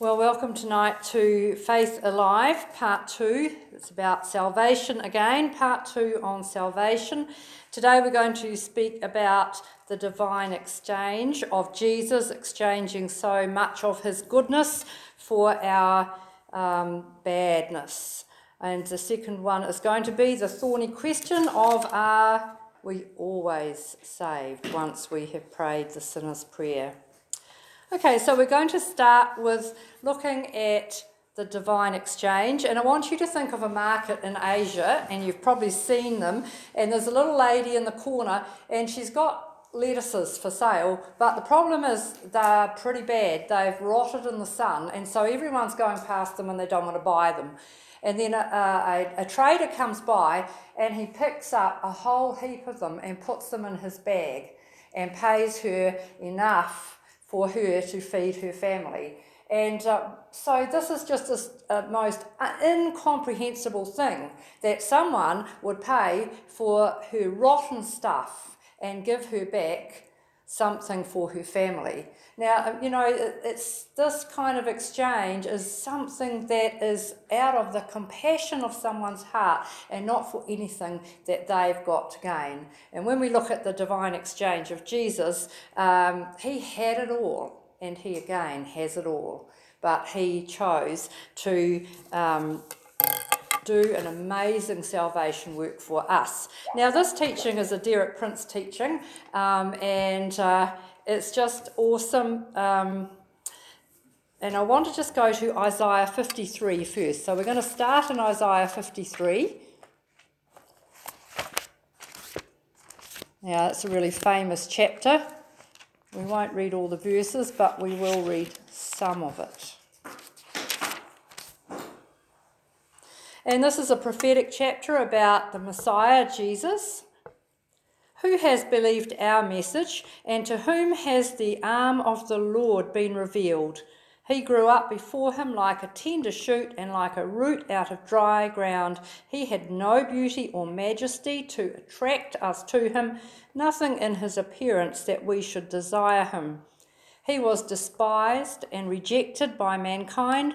Well, welcome tonight to Faith Alive, part two. It's about salvation again, part two on salvation. Today we're going to speak about the divine exchange of Jesus exchanging so much of his goodness for our um, badness. And the second one is going to be the thorny question of are we always saved once we have prayed the sinner's prayer? Okay, so we're going to start with looking at the divine exchange, and I want you to think of a market in Asia, and you've probably seen them. And there's a little lady in the corner, and she's got lettuces for sale, but the problem is they're pretty bad. They've rotted in the sun, and so everyone's going past them and they don't want to buy them. And then a, a, a, trader comes by and he picks up a whole heap of them and puts them in his bag and pays her enough for her to feed her family. And uh, so this is just a, a most incomprehensible thing that someone would pay for her rotten stuff and give her back something for her family. Now, you know, it's this kind of exchange is something that is out of the compassion of someone's heart and not for anything that they've got to gain. And when we look at the divine exchange of Jesus, um, he had it all, and he again has it all. But he chose to um, do an amazing salvation work for us. Now, this teaching is a Derek Prince teaching, um, and uh, it's just awesome. Um, and I want to just go to Isaiah 53 first. So we're going to start in Isaiah 53. Now, it's a really famous chapter. We won't read all the verses, but we will read some of it. And this is a prophetic chapter about the Messiah, Jesus. Who has believed our message, and to whom has the arm of the Lord been revealed? He grew up before him like a tender shoot and like a root out of dry ground. He had no beauty or majesty to attract us to him, nothing in his appearance that we should desire him. He was despised and rejected by mankind,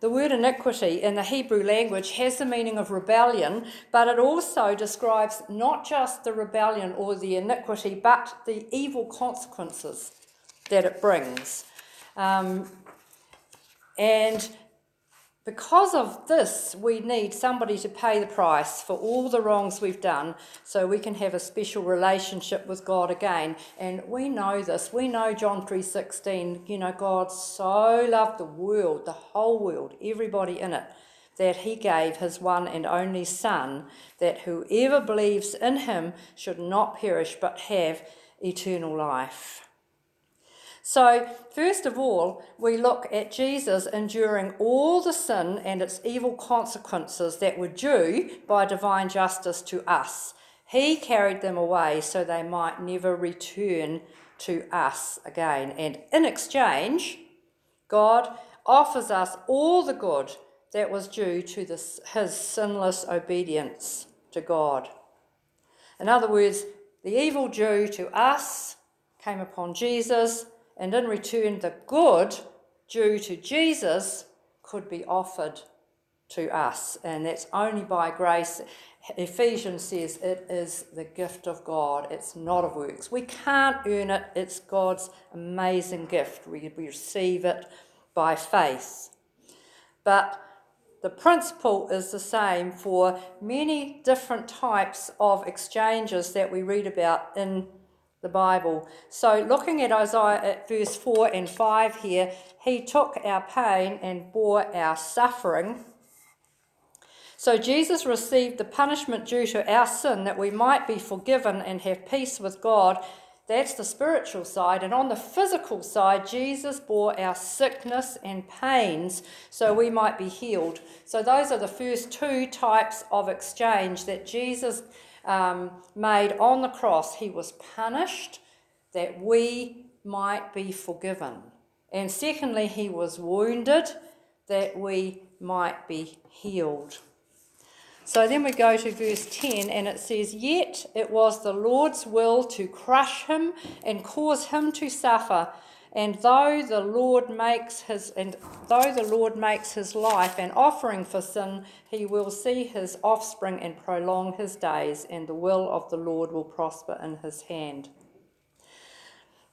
The word iniquity in the Hebrew language has the meaning of rebellion, but it also describes not just the rebellion or the iniquity, but the evil consequences that it brings. Um, and because of this, we need somebody to pay the price for all the wrongs we've done so we can have a special relationship with God again. And we know this. We know John 3:16, you know, God so loved the world, the whole world, everybody in it, that he gave his one and only son that whoever believes in him should not perish but have eternal life. So, first of all, we look at Jesus enduring all the sin and its evil consequences that were due by divine justice to us. He carried them away so they might never return to us again. And in exchange, God offers us all the good that was due to this, his sinless obedience to God. In other words, the evil due to us came upon Jesus and in return, the good due to Jesus could be offered to us, and that's only by grace. Ephesians says it is the gift of God, it's not of works. We can't earn it, it's God's amazing gift. We, receive it by faith. But the principle is the same for many different types of exchanges that we read about in the Bible. So, looking at Isaiah at verse 4 and 5 here, he took our pain and bore our suffering. So, Jesus received the punishment due to our sin that we might be forgiven and have peace with God. That's the spiritual side. And on the physical side, Jesus bore our sickness and pains so we might be healed. So, those are the first two types of exchange that Jesus um, made on the cross. He was punished that we might be forgiven. And secondly, he was wounded that we might be healed. So then we go to verse 10 and it says, Yet it was the Lord's will to crush him and cause him to suffer. And though the Lord makes his and though the Lord makes his life an offering for sin, he will see his offspring and prolong his days, and the will of the Lord will prosper in his hand.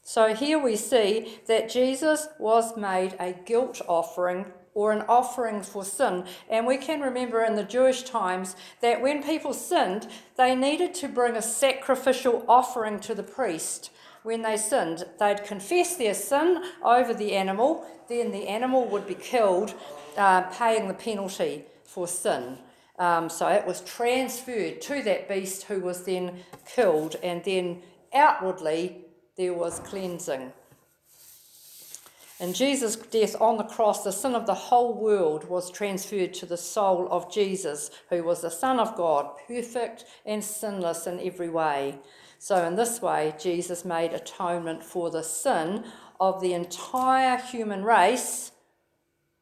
So here we see that Jesus was made a guilt offering or an offering for sin. And we can remember in the Jewish times that when people sinned, they needed to bring a sacrificial offering to the priest when they sinned. They'd confess their sin over the animal, then the animal would be killed, uh, paying the penalty for sin. Um, so it was transferred to that beast who was then killed, and then outwardly there was cleansing. In Jesus' death on the cross, the sin of the whole world was transferred to the soul of Jesus, who was the Son of God, perfect and sinless in every way. So, in this way, Jesus made atonement for the sin of the entire human race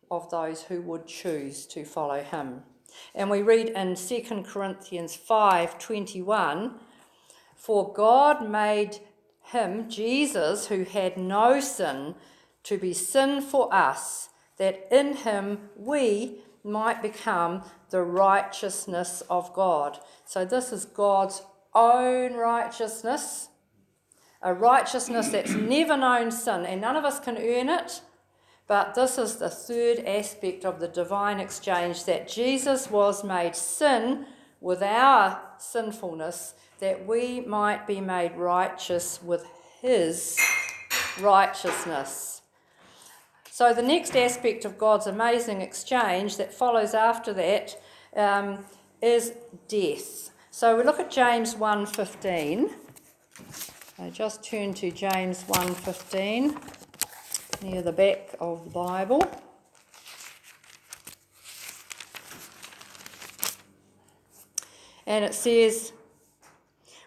of those who would choose to follow him. And we read in 2 Corinthians 5:21, "For God made him Jesus who had no sin to be sin for us, that in him we might become the righteousness of God." So this is God's own righteousness, a righteousness that's never known sin, and none of us can earn it. But this is the third aspect of the divine exchange that Jesus was made sin with our sinfulness, that we might be made righteous with his righteousness. So, the next aspect of God's amazing exchange that follows after that um, is death. So we look at James 1.15. I just turn to James 1.15 near the back of the Bible. And it says,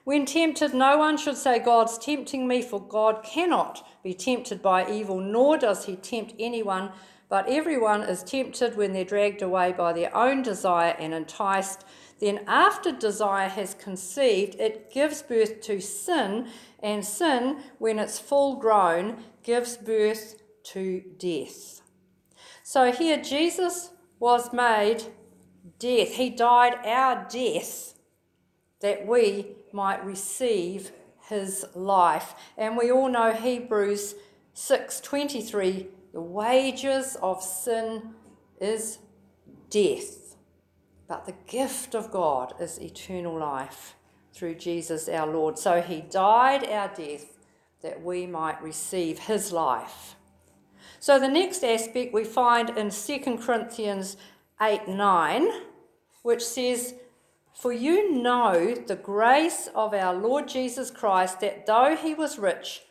When tempted, no one should say, God's tempting me, for God cannot be tempted by evil, nor does he tempt anyone. But everyone is tempted when they're dragged away by their own desire and enticed. Then, after desire has conceived, it gives birth to sin, and sin, when it's full grown, gives birth to death. So, here Jesus was made death. He died our death that we might receive his life. And we all know Hebrews 6:23, the wages of sin is death. But the gift of God is eternal life through Jesus our Lord. So he died our death that we might receive his life. So the next aspect we find in 2 Corinthians 8 9, which says, For you know the grace of our Lord Jesus Christ, that though he was rich,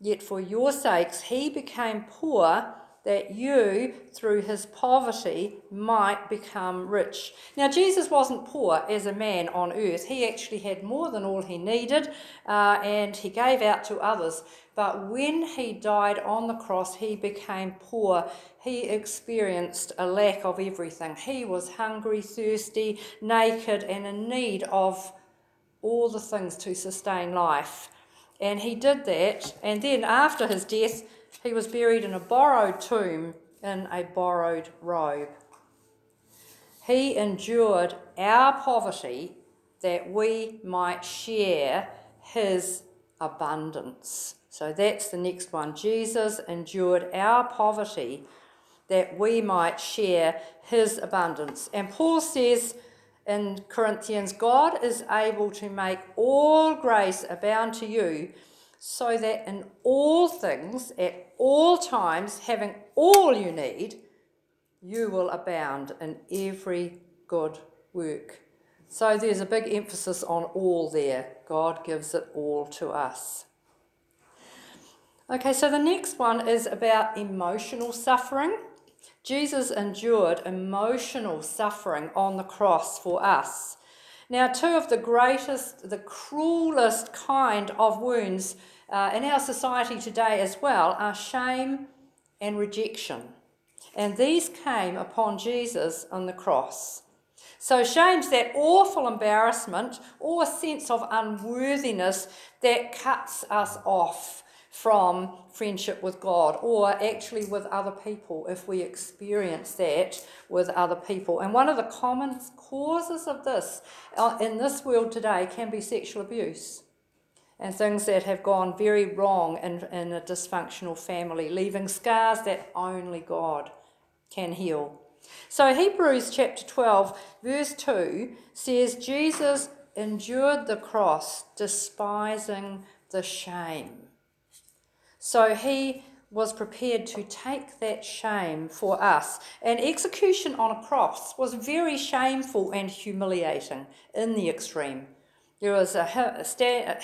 yet for your sakes he became poor that you, through his poverty, might become rich. Now, Jesus wasn't poor as a man on earth. He actually had more than all he needed, uh, and he gave out to others. But when he died on the cross, he became poor. He experienced a lack of everything. He was hungry, thirsty, naked, and in need of all the things to sustain life. And he did that, and then after his death, he was buried in a borrowed tomb in a borrowed robe. He endured our poverty that we might share his abundance. So that's the next one. Jesus endured our poverty that we might share his abundance. And Paul says in Corinthians God is able to make all grace abound to you so that in all things, at all times, having all you need, you will abound in every good work. So there's a big emphasis on all there. God gives it all to us. Okay, so the next one is about emotional suffering. Jesus endured emotional suffering on the cross for us. Now, two of the greatest, the cruelest kind of wounds uh, in our society today as well are shame and rejection. And these came upon Jesus on the cross. So, shame's that awful embarrassment or sense of unworthiness that cuts us off from friendship with God or actually with other people if we experience that with other people. And one of the common causes of this uh, in this world today can be sexual abuse and things that have gone very wrong in, in a dysfunctional family, leaving scars that only God can heal. So, Hebrews chapter 12, verse 2 says, Jesus endured the cross, despising the shame so he was prepared to take that shame for us. And execution on a cross was very shameful and humiliating in the extreme. There was a, a stand,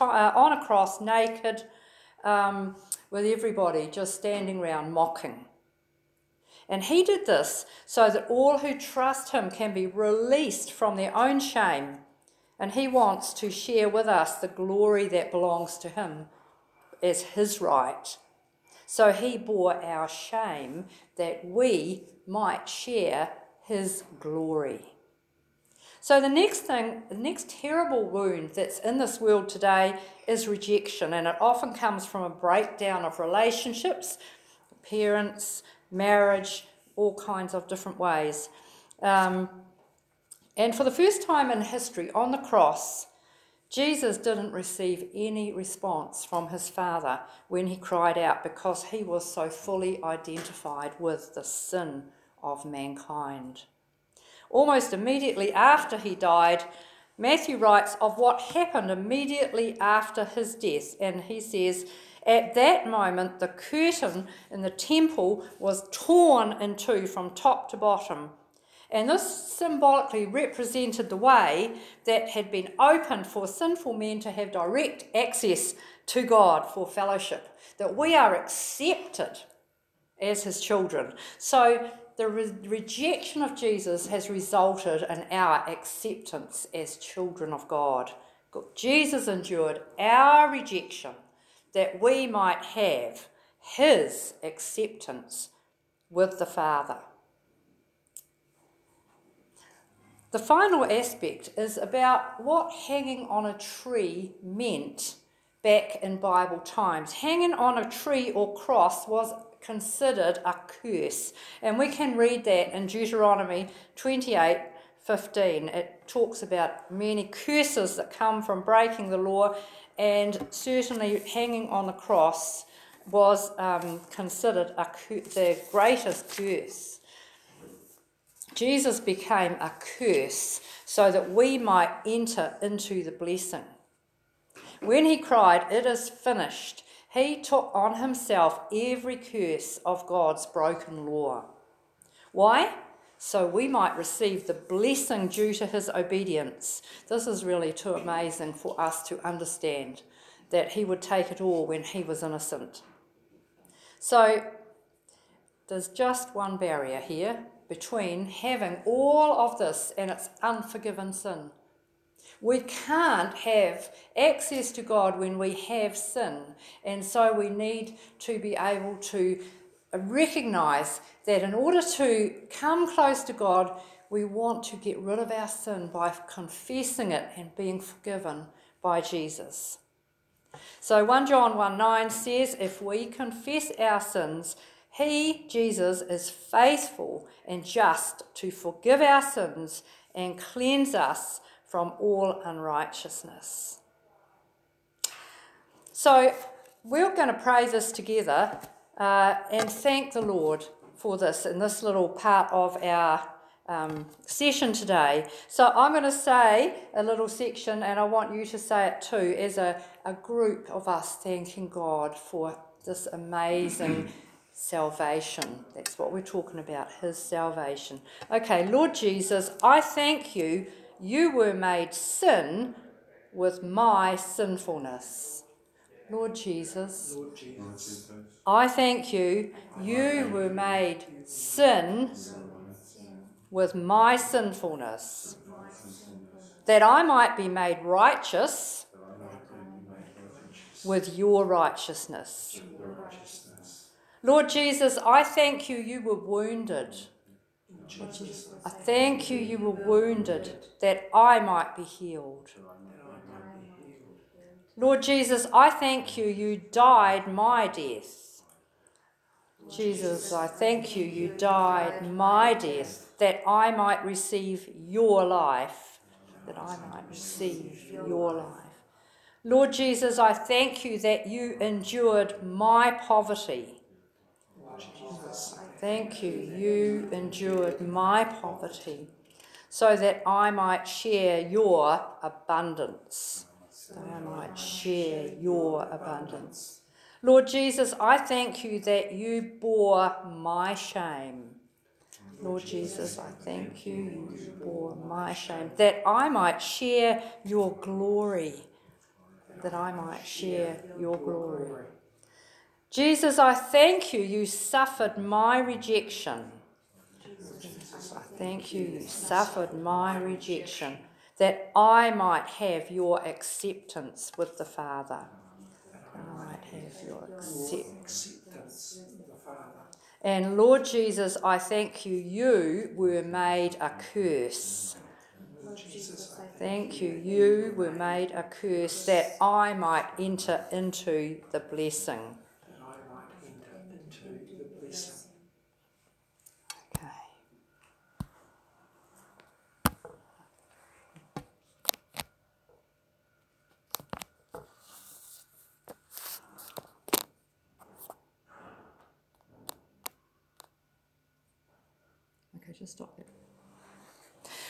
a, uh, on a cross, naked, um, with everybody just standing around mocking. And he did this so that all who trust him can be released from their own shame. And he wants to share with us the glory that belongs to him as his right. So he bore our shame that we might share his glory. So the next thing, the next terrible wound that's in this world today is rejection, and it often comes from a breakdown of relationships, parents, marriage, all kinds of different ways. Um, and for the first time in history, on the cross, Jesus didn't receive any response from his Father when he cried out because he was so fully identified with the sin of mankind. Almost immediately after he died, Matthew writes of what happened immediately after his death, and he says, At that moment, the curtain in the temple was torn in two from top to bottom and this symbolically represented the way that had been opened for sinful men to have direct access to God for fellowship, that we are accepted as his children. So the re- rejection of Jesus has resulted in our acceptance as children of God. Jesus endured our rejection that we might have his acceptance with the Father. The final aspect is about what hanging on a tree meant back in Bible times. Hanging on a tree or cross was considered a curse, and we can read that in Deuteronomy 28 15. It talks about many curses that come from breaking the law, and certainly hanging on the cross was um, considered a, the greatest curse. Jesus became a curse so that we might enter into the blessing. When he cried, It is finished, he took on himself every curse of God's broken law. Why? So we might receive the blessing due to his obedience. This is really too amazing for us to understand that he would take it all when he was innocent. So there's just one barrier here between having all of this and its unforgiven sin. We can't have access to God when we have sin, and so we need to be able to recognize that in order to come close to God, we want to get rid of our sin by confessing it and being forgiven by Jesus. So 1 John 1 9 says, If we confess our sins, he, Jesus, is faithful and just to forgive our sins and cleanse us from all unrighteousness. So, we're going to pray this together uh, and thank the Lord for this in this little part of our um, session today. So I'm going to say a little section, and I want you to say it too, as a, a group of us thanking God for this amazing salvation. That's what we're talking about, His salvation. Okay, Lord Jesus, I thank you. You were made sin with my sinfulness. Lord Jesus, Lord Jesus, I thank you. You were made sin with my sinfulness, that I might be made righteous with your righteousness. Lord Jesus, I thank you, you were wounded. I thank you, you were wounded, that I might be healed. Lord Jesus, I thank you, you died my death. Jesus, I thank you, you died my death, that I might receive your life, that I might receive your life. Lord Jesus, I thank you that you endured my poverty. Thank you, you endured my poverty, so that I might share your abundance. That I might share your abundance. Lord Jesus, I thank you that you bore my shame. Lord Jesus, I thank you, you bore my shame, that I might share your glory. That I might share your glory. Jesus, I thank you, you suffered my rejection. Jesus, I thank you, you suffered my rejection, that I might have your acceptance with the Father. I might have your acceptance. And Lord Jesus, I thank you, you were made a curse. Thank you, you were made a curse that I might enter into the blessing. that I might enter into the blessing. Okay. Okay, just stop there.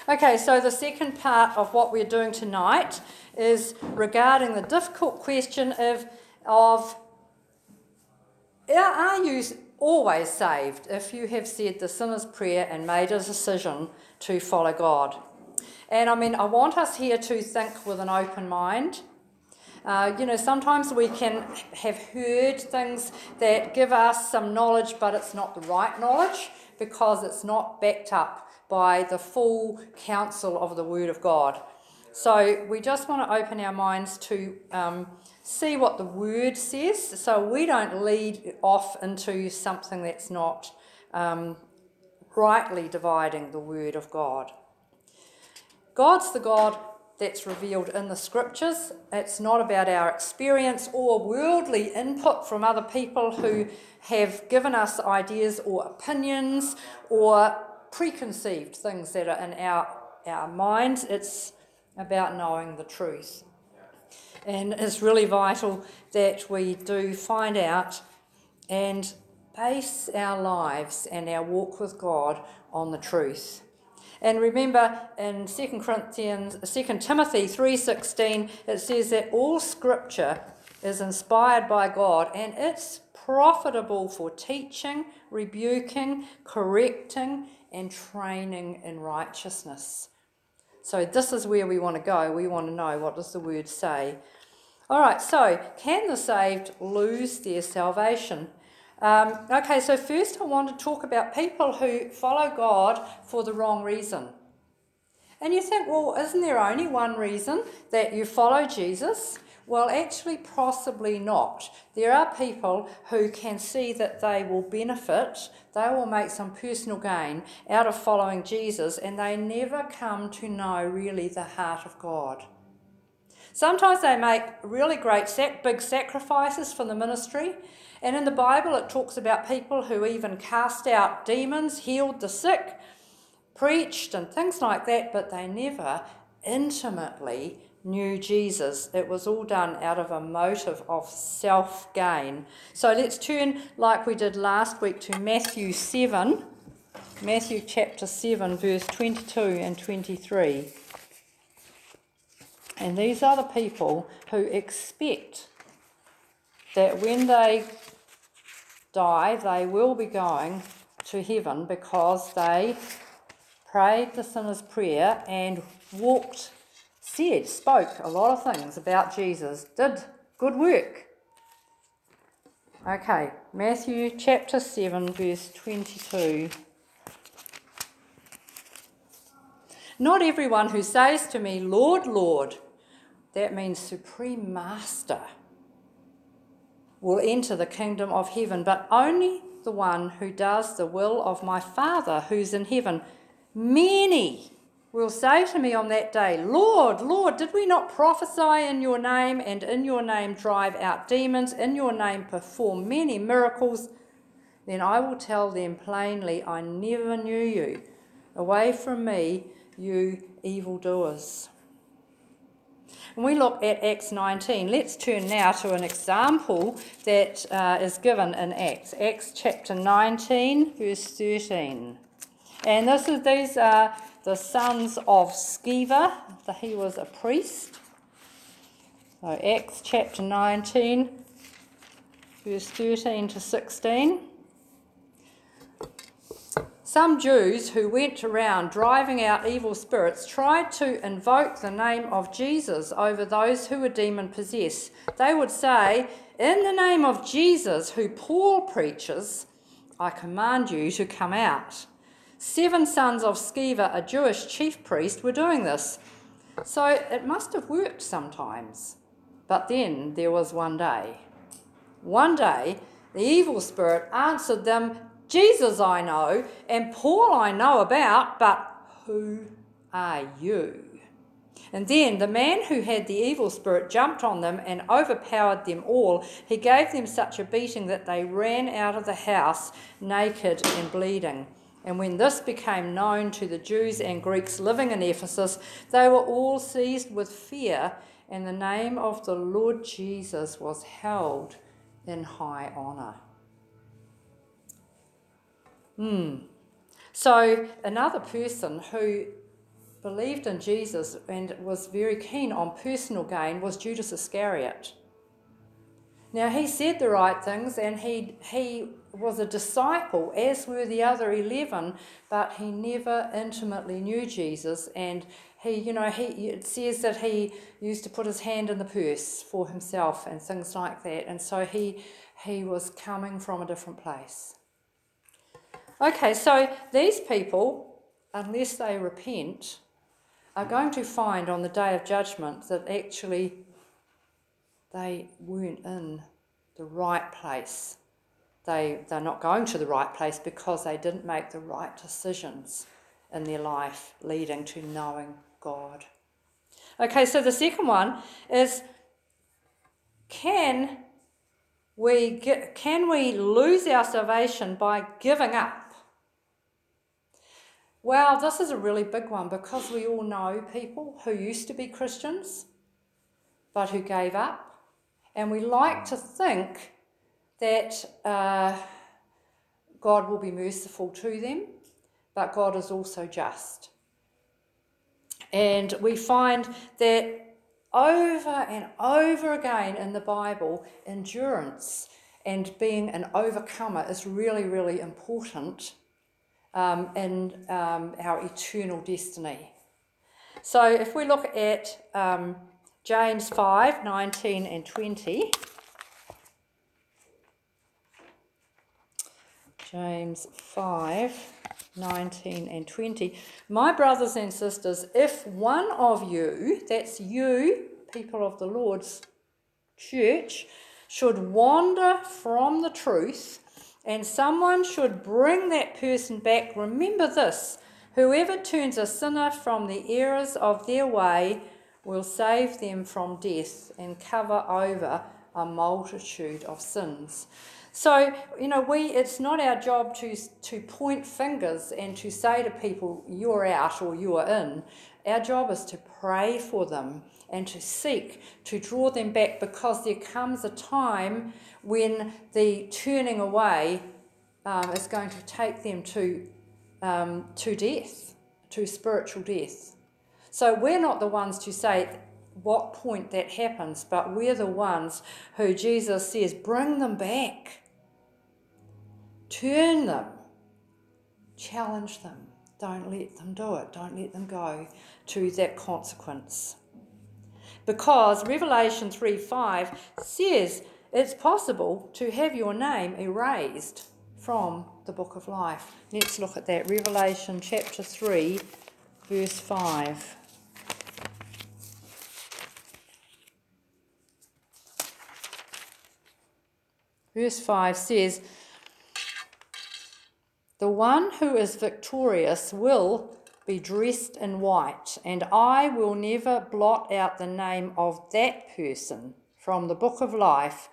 Okay, so the second part of what we're doing tonight is regarding the difficult question of, of are you always saved if you have said the sinner's prayer and made a decision to follow God? And I mean, I want us here to think with an open mind. Uh, you know, sometimes we can have heard things that give us some knowledge, but it's not the right knowledge because it's not backed up by the full counsel of the Word of God. So we just want to open our minds to um, see what the Word says so we don't lead off into something that's not um, rightly dividing the Word of God. God's the God that's revealed in the scriptures. It's not about our experience or worldly input from other people who have given us ideas or opinions or preconceived things that are in our, our minds. It's about knowing the truth. And it's really vital that we do find out and base our lives and our walk with God on the truth. And remember in 2 Corinthians 2 Timothy 3:16 it says that all scripture is inspired by God and it's profitable for teaching, rebuking, correcting and training in righteousness. So this is where we want to go. We want to know what does the word say. All right, so can the saved lose their salvation? Um, okay, so first I want to talk about people who follow God for the wrong reason. And you think, well, isn't there only one reason that you follow Jesus? Well, actually, possibly not. There are people who can see that they will benefit, they will make some personal gain out of following Jesus, and they never come to know really the heart of God. Sometimes they make really great, sac- big sacrifices for the ministry. And in the Bible, it talks about people who even cast out demons, healed the sick, preached, and things like that, but they never intimately knew Jesus. It was all done out of a motive of self gain. So let's turn, like we did last week, to Matthew 7. Matthew chapter 7, verse 22 and 23. And these are the people who expect that when they die, they will be going to heaven because they prayed the sinner's prayer and walked, said, spoke a lot of things about Jesus, did good work. Okay, Matthew chapter 7, verse 22. Not everyone who says to me, Lord, Lord, that means supreme master, will enter the kingdom of heaven, but only the one who does the will of my Father who's in heaven. Many will say to me on that day, Lord, Lord, did we not prophesy in your name and in your name drive out demons, in your name perform many miracles? Then I will tell them plainly, I never knew you. Away from me, you evildoers. When we look at Acts 19, let's turn now to an example that uh, is given in Acts. Acts chapter 19, verse 13. And this is these are the sons of Sceva. That he was a priest. So Acts chapter 19, verse 13 to 16. Some Jews who went around driving out evil spirits tried to invoke the name of Jesus over those who were demon possessed. They would say, In the name of Jesus, who Paul preaches, I command you to come out. Seven sons of Sceva, a Jewish chief priest, were doing this. So it must have worked sometimes. But then there was one day. One day, the evil spirit answered them Jesus I know, and Paul I know about, but who are you? And then the man who had the evil spirit jumped on them and overpowered them all. He gave them such a beating that they ran out of the house naked and bleeding. And when this became known to the Jews and Greeks living in Ephesus, they were all seized with fear, and the name of the Lord Jesus was held in high honour. Hmm. So, another person who believed in Jesus and was very keen on personal gain was Judas Iscariot. Now, he said the right things and he, he was a disciple, as were the other 11, but he never intimately knew Jesus. And he, you know, he, it says that he used to put his hand in the purse for himself and things like that. And so he, he was coming from a different place. Okay, so these people, unless they repent, are going to find on the day of judgment that actually they weren't in the right place. They, they're not going to the right place because they didn't make the right decisions in their life leading to knowing God. Okay, so the second one is can we, get, can we lose our salvation by giving up? Well, this is a really big one because we all know people who used to be Christians but who gave up. And we like to think that uh, God will be merciful to them, but God is also just. And we find that over and over again in the Bible, endurance and being an overcomer is really, really important um, in um, our eternal destiny. So if we look at um, James 5 19 and 20. James 5 19 and 20. My brothers and sisters, if one of you, that's you, people of the Lord's church, should wander from the truth and someone should bring that person back. Remember this whoever turns a sinner from the errors of their way will save them from death and cover over a multitude of sins. So, you know, we it's not our job to to point fingers and to say to people you're out or you're in. Our job is to pray for them and to seek to draw them back because there comes a time when the turning away um, is going to take them to um, to death, to spiritual death. So we're not the ones to say what point that happens, but we're the ones who Jesus says, bring them back, turn them, challenge them. Don't let them do it. Don't let them go to that consequence. Because Revelation 3 5 says it's possible to have your name erased from the book of life. Let's look at that. Revelation chapter 3, verse 5. Verse 5 says, The one who is victorious will be dressed in white, and I will never blot out the name of that person from the book of life,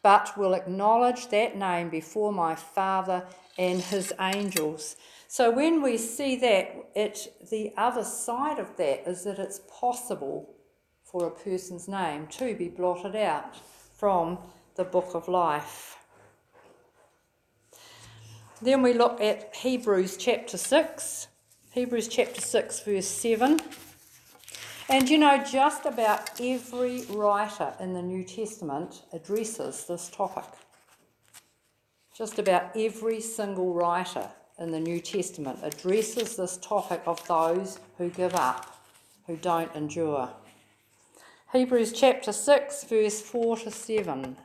but will acknowledge that name before my Father and his angels. So when we see that, it the other side of that is that it's possible for a person's name to be blotted out from the book of life. Then we look at Hebrews chapter 6. Hebrews chapter 6, verse 7. And you know, just about every writer in the New Testament addresses this topic. Just about every single writer in the New Testament addresses this topic of those who give up, who don't endure. Hebrews chapter 6, verse 4 to 7.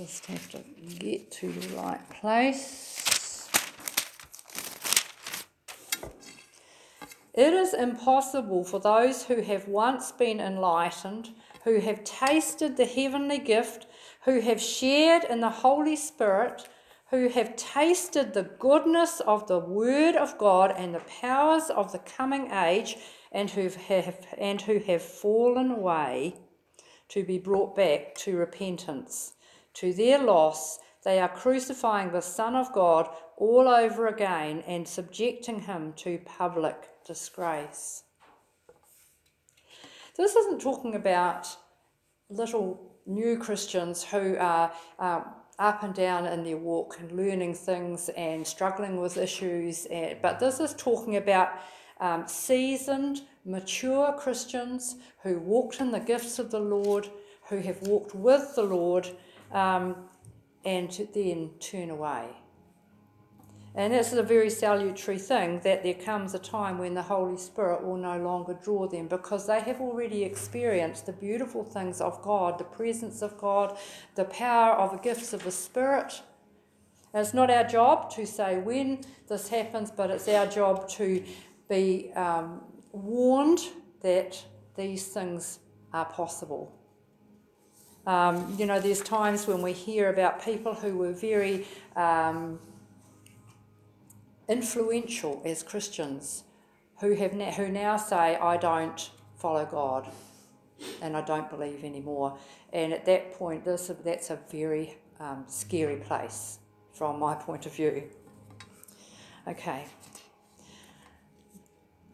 Just have to get to the right place. It is impossible for those who have once been enlightened, who have tasted the heavenly gift, who have shared in the Holy Spirit, who have tasted the goodness of the Word of God and the powers of the coming age, and who have, and who have fallen away, to be brought back to repentance. To their loss, they are crucifying the Son of God all over again and subjecting him to public disgrace. This isn't talking about little new Christians who are um, up and down in their walk and learning things and struggling with issues, and, but this is talking about um, seasoned, mature Christians who walked in the gifts of the Lord, who have walked with the Lord, um, and then turn away. And this is a very salutary thing that there comes a time when the Holy Spirit will no longer draw them because they have already experienced the beautiful things of God, the presence of God, the power of the gifts of the Spirit. And it's not our job to say when this happens, but it's our job to be um, warned that these things are possible. Um, you know, there's times when we hear about people who were very um, influential as Christians who have na- who now say, "I don't follow God, and I don't believe anymore." And at that point, this that's a very um, scary place from my point of view. Okay.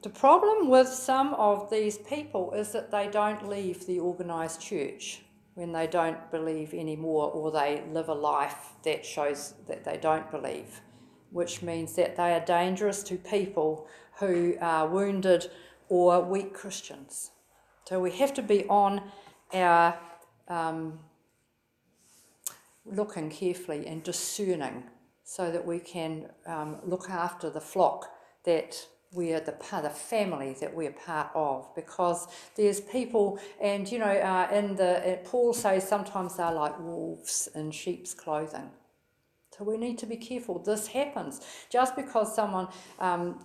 The problem with some of these people is that they don't leave the organised church when they don't believe anymore or they live a life that shows that they don't believe which means that they are dangerous to people who are wounded or weak Christians. So we have to be on our um, looking carefully and discerning so that we can um, look after the flock that we are the, part of the family that we're part of because there's people and you know uh, in the uh, paul says sometimes they're like wolves in sheep's clothing so we need to be careful. This happens just because someone um,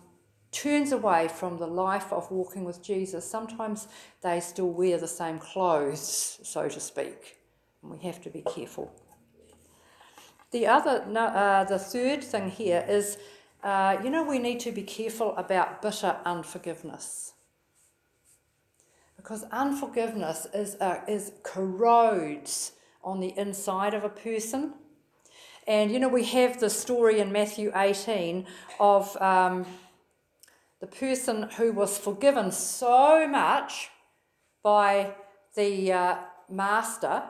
turns away from the life of walking with Jesus. Sometimes they still wear the same clothes, so to speak, and we have to be careful. The other, uh, the third thing here is, uh, you know, we need to be careful about bitter unforgiveness because unforgiveness is, uh, is corrodes on the inside of a person and you know, we have the story in Matthew 18 of um, the person who was forgiven so much by the uh, master,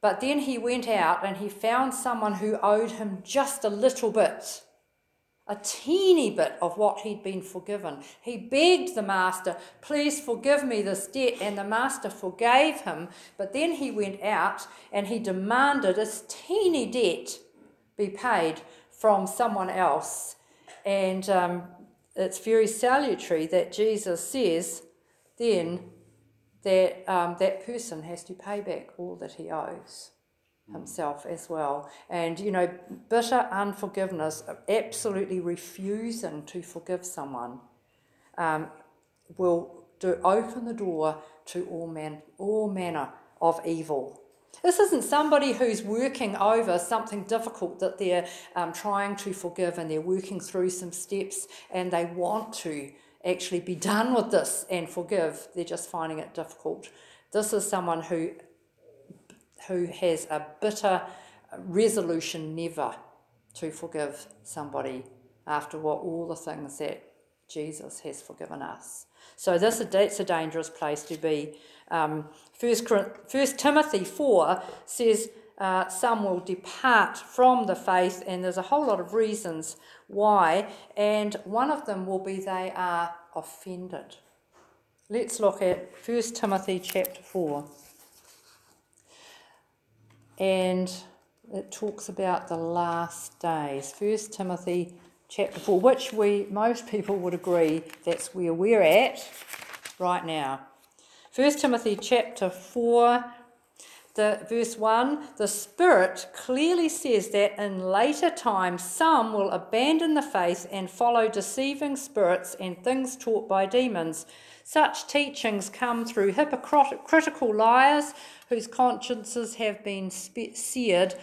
but then he went out and he found someone who owed him just a little bit. A teeny bit of what he'd been forgiven. He begged the master, Please forgive me this debt, and the master forgave him. But then he went out and he demanded a teeny debt be paid from someone else. And um, it's very salutary that Jesus says then that um, that person has to pay back all that he owes himself as well. And, you know, bitter unforgiveness, absolutely refusing to forgive someone, um, will do open the door to all, man, all manner of evil. This isn't somebody who's working over something difficult that they're um, trying to forgive and they're working through some steps and they want to actually be done with this and forgive. They're just finding it difficult. This is someone who who has a bitter resolution never to forgive somebody after what all the things that Jesus has forgiven us. So this that's a dangerous place to be. Um, First, First Timothy four says uh, some will depart from the faith, and there's a whole lot of reasons why, and one of them will be they are offended. Let's look at First Timothy chapter four and it talks about the last days. First Timothy chapter 4, which we most people would agree that's where we're at right now. First Timothy chapter 4 the verse 1 the spirit clearly says that in later times some will abandon the faith and follow deceiving spirits and things taught by demons such teachings come through hypocritical liars whose consciences have been seared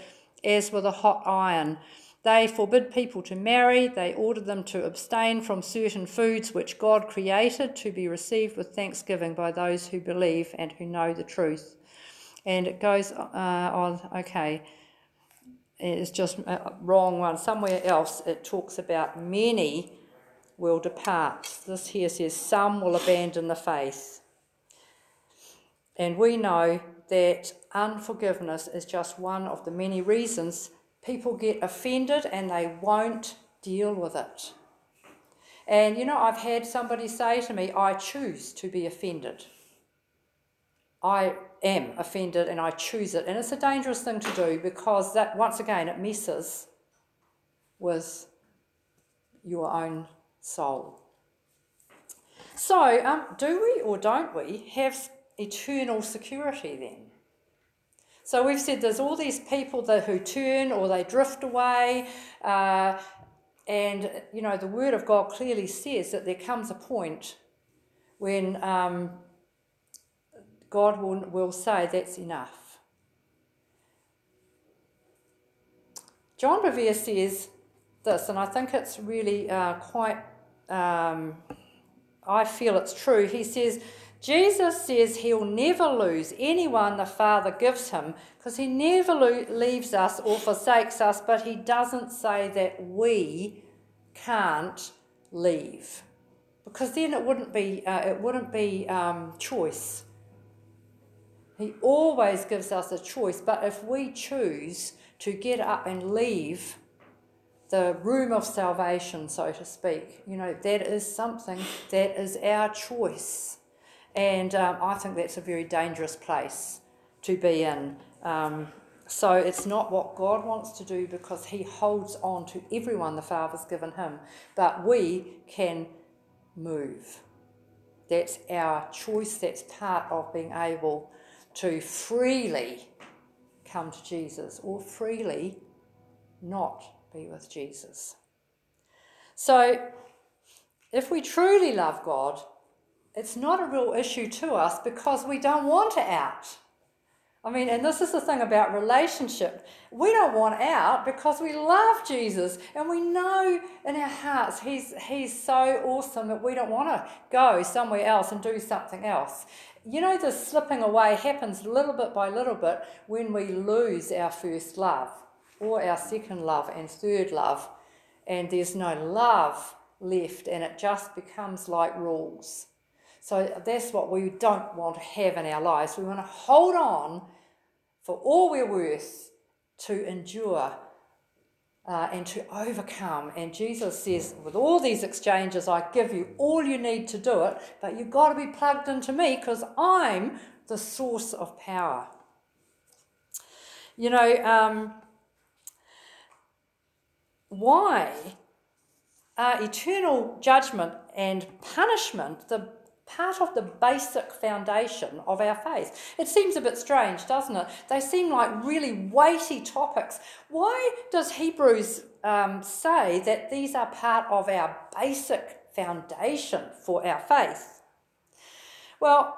as with a hot iron. They forbid people to marry, they order them to abstain from certain foods which God created to be received with thanksgiving by those who believe and who know the truth. And it goes uh, on, okay, it's just a wrong one. Somewhere else it talks about many will depart. This here says some will abandon the faith. And we know that unforgiveness is just one of the many reasons people get offended and they won't deal with it. And you know, I've had somebody say to me, I choose to be offended. I am offended and I choose it. And it's a dangerous thing to do because that, once again, it messes with your own soul. So, um, do we or don't we have eternal security then? So we've said there's all these people that who turn or they drift away, uh, and you know the Word of God clearly says that there comes a point when um, God will, will say that's enough. John Bevere says this, and I think it's really uh, quite um, I feel it's true. He says, Jesus says he'll never lose anyone the Father gives him because he never lo- leaves us or forsakes us, but he doesn't say that we can't leave because then it wouldn't be, uh, it wouldn't be um, choice. He always gives us a choice, but if we choose to get up and leave, the room of salvation, so to speak. You know, that is something that is our choice. And um, I think that's a very dangerous place to be in. Um, so it's not what God wants to do because He holds on to everyone the Father's given Him, but we can move. That's our choice, that's part of being able to freely come to Jesus or freely not be with Jesus. So, if we truly love God, it's not a real issue to us because we don't want out. I mean, and this is the thing about relationship. We don't want out because we love Jesus and we know in our hearts he's, he's so awesome that we don't want to go somewhere else and do something else. You know, this slipping away happens little bit by little bit when we lose our first love or our second love and third love, and there's no love left, and it just becomes like rules. So that's what we don't want to have in our lives. We want to hold on for all we're worth to endure uh, and to overcome. And Jesus says, with all these exchanges, I give you all you need to do it, but you've got to be plugged into me because I'm the source of power. You know, um, why are eternal judgment and punishment the part of the basic foundation of our faith. It seems a bit strange, doesn't it? They seem like really weighty topics. Why does Hebrews um, say that these are part of our basic foundation for our faith? Well,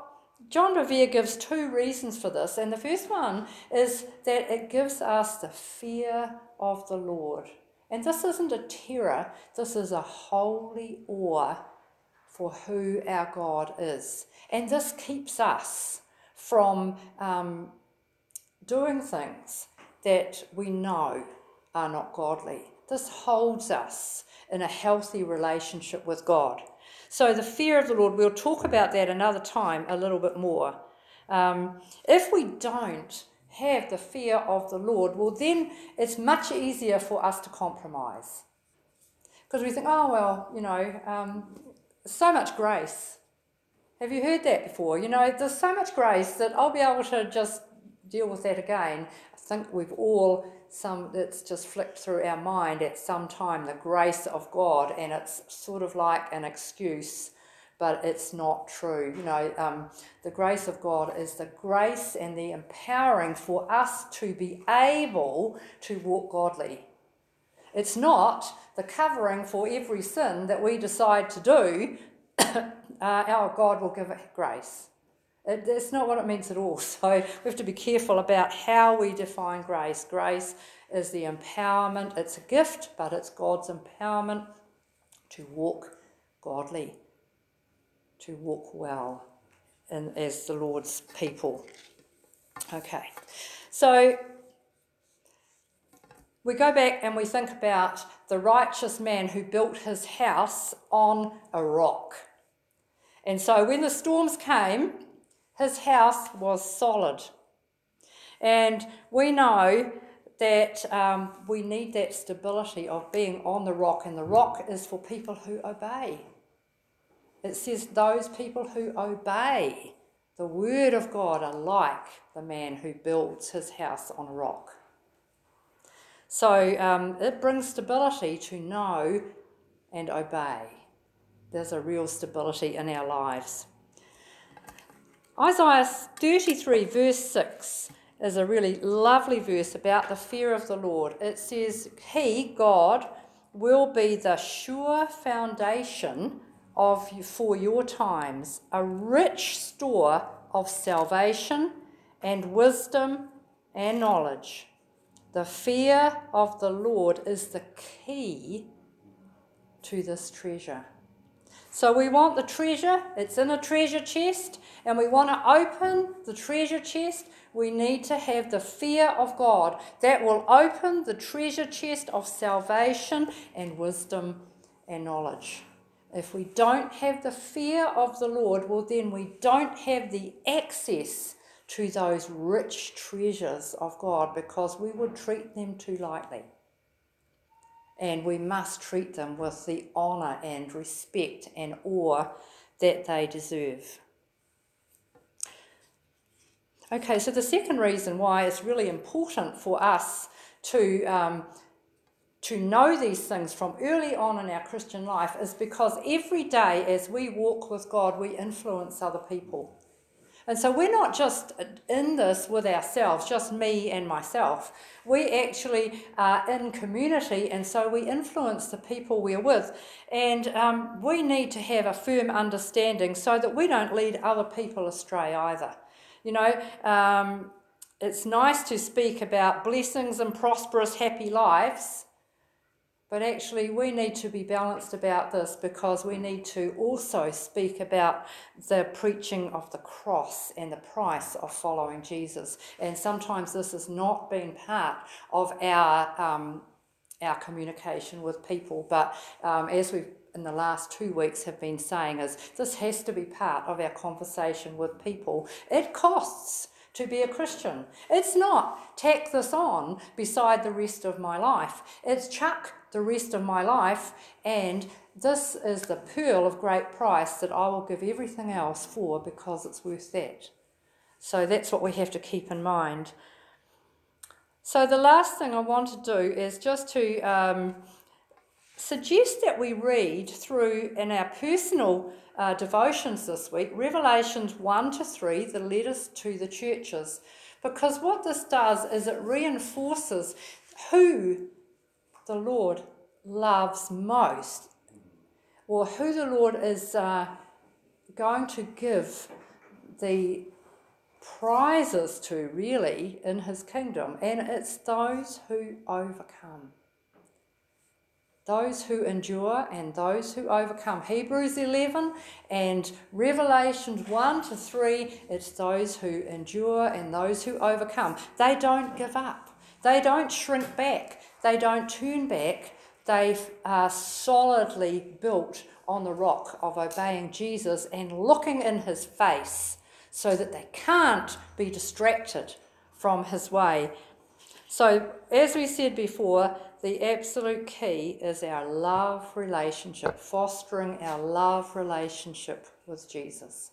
John Bevere gives two reasons for this, and the first one is that it gives us the fear of the Lord. And this isn't a terror, this is a holy awe for who our God is. And this keeps us from um, doing things that we know are not godly. This holds us in a healthy relationship with God. So, the fear of the Lord, we'll talk about that another time a little bit more. Um, if we don't have the fear of the Lord, well, then it's much easier for us to compromise. Because we think, oh, well, you know, um, so much grace. Have you heard that before? You know, there's so much grace that I'll be able to just deal with that again. I think we've all some it's just flicked through our mind at some time the grace of God, and it's sort of like an excuse, but it's not true. You know, um, the grace of God is the grace and the empowering for us to be able to walk godly. It's not the covering for every sin that we decide to do. uh, our God will give grace. It, that's not what it means at all. So we have to be careful about how we define grace. Grace is the empowerment, it's a gift, but it's God's empowerment to walk godly, to walk well in, as the Lord's people. Okay, so we go back and we think about the righteous man who built his house on a rock. And so when the storms came, his house was solid. And we know that um, we need that stability of being on the rock, and the rock is for people who obey. It says those people who obey the word of God are like the man who builds his house on a rock. So um, it brings stability to know and obey. There's a real stability in our lives. Isaiah 33, verse 6, is a really lovely verse about the fear of the Lord. It says, He, God, will be the sure foundation of for your times, a rich store of salvation and wisdom and knowledge. The fear of the Lord is the key to this treasure. So we want the treasure, it's in a treasure chest, and we want to open the treasure chest. We need to have the fear of God that will open the treasure chest of salvation and wisdom and knowledge. If we don't have the fear of the Lord, well, then we don't have the access to those rich treasures of God because we would treat them too lightly and we must treat them with the honour and respect and awe that they deserve. Okay, so the second reason why it's really important for us to, um, to know these things from early on in our Christian life is because every day as we walk with God, we influence other people. And so we're not just in this with ourselves, just me and myself. We actually are in community, and so we influence the people we're with. And um, we need to have a firm understanding so that we don't lead other people astray either. You know, um, it's nice to speak about blessings and prosperous, happy lives. But actually, we need to be balanced about this because we need to also speak about the preaching of the cross and the price of following Jesus. And sometimes this has not been part of our, um, our communication with people, but um, as we've in the last two weeks have been saying is this has to be part of our conversation with people. It costs to be a Christian. It's not tack this on beside the rest of my life. It's chuck the rest of my life, and this is the pearl of great price that I will give everything else for because it's worth that. So that's what we have to keep in mind. So, the last thing I want to do is just to um, suggest that we read through in our personal uh, devotions this week Revelations 1 to 3, the letters to the churches. Because what this does is it reinforces who the Lord loves most, or who the Lord is uh, going to give the prizes to, really, in his kingdom, and it's those who overcome. Those who endure and those who overcome. Hebrews 11 and Revelations 1 to 3, it's those who endure and those who overcome. They don't give up, they don't shrink back, they don't turn back. They are solidly built on the rock of obeying Jesus and looking in his face so that they can't be distracted from his way. So, as we said before, the absolute key is our love relationship, fostering our love relationship with Jesus.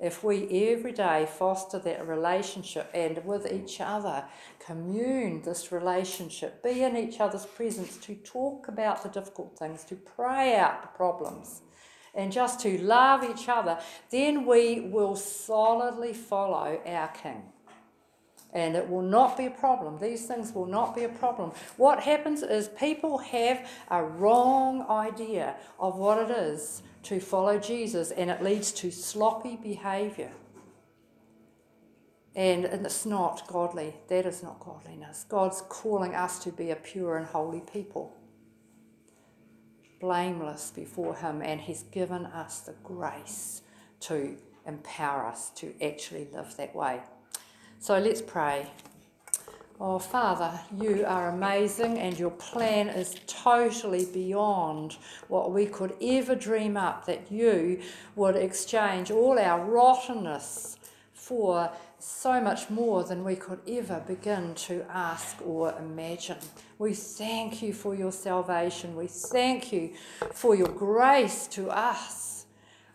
If we every day foster that relationship and with each other, commune this relationship, be in each other's presence to talk about the difficult things, to pray out the problems, and just to love each other, then we will solidly follow our King. And it will not be a problem. These things will not be a problem. What happens is people have a wrong idea of what it is to follow Jesus, and it leads to sloppy behavior. And, it's not godly. That is not godliness. God's calling us to be a pure and holy people blameless before Him, and He's given us the grace to empower us to actually live that way. So let's pray. Oh, Father, you are amazing, and your plan is totally beyond what we could ever dream up that you would exchange all our rottenness for so much more than we could ever begin to ask or imagine. We thank you for your salvation. We thank you for your grace to us.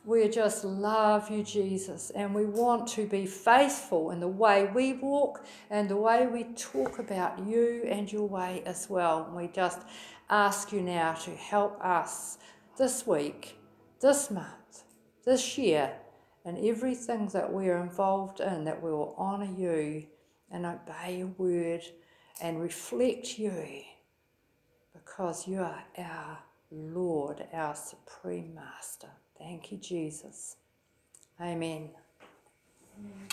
We just love you, Jesus, and we want to be faithful in the way we walk and the way we talk about you and your way as well. We just ask you now to help us this week, this month, this year and everything that we're involved in, that we will honour you and obey your word and reflect you because you are our Lord, our Supreme Master. Thank you, Jesus. Amen. Amen.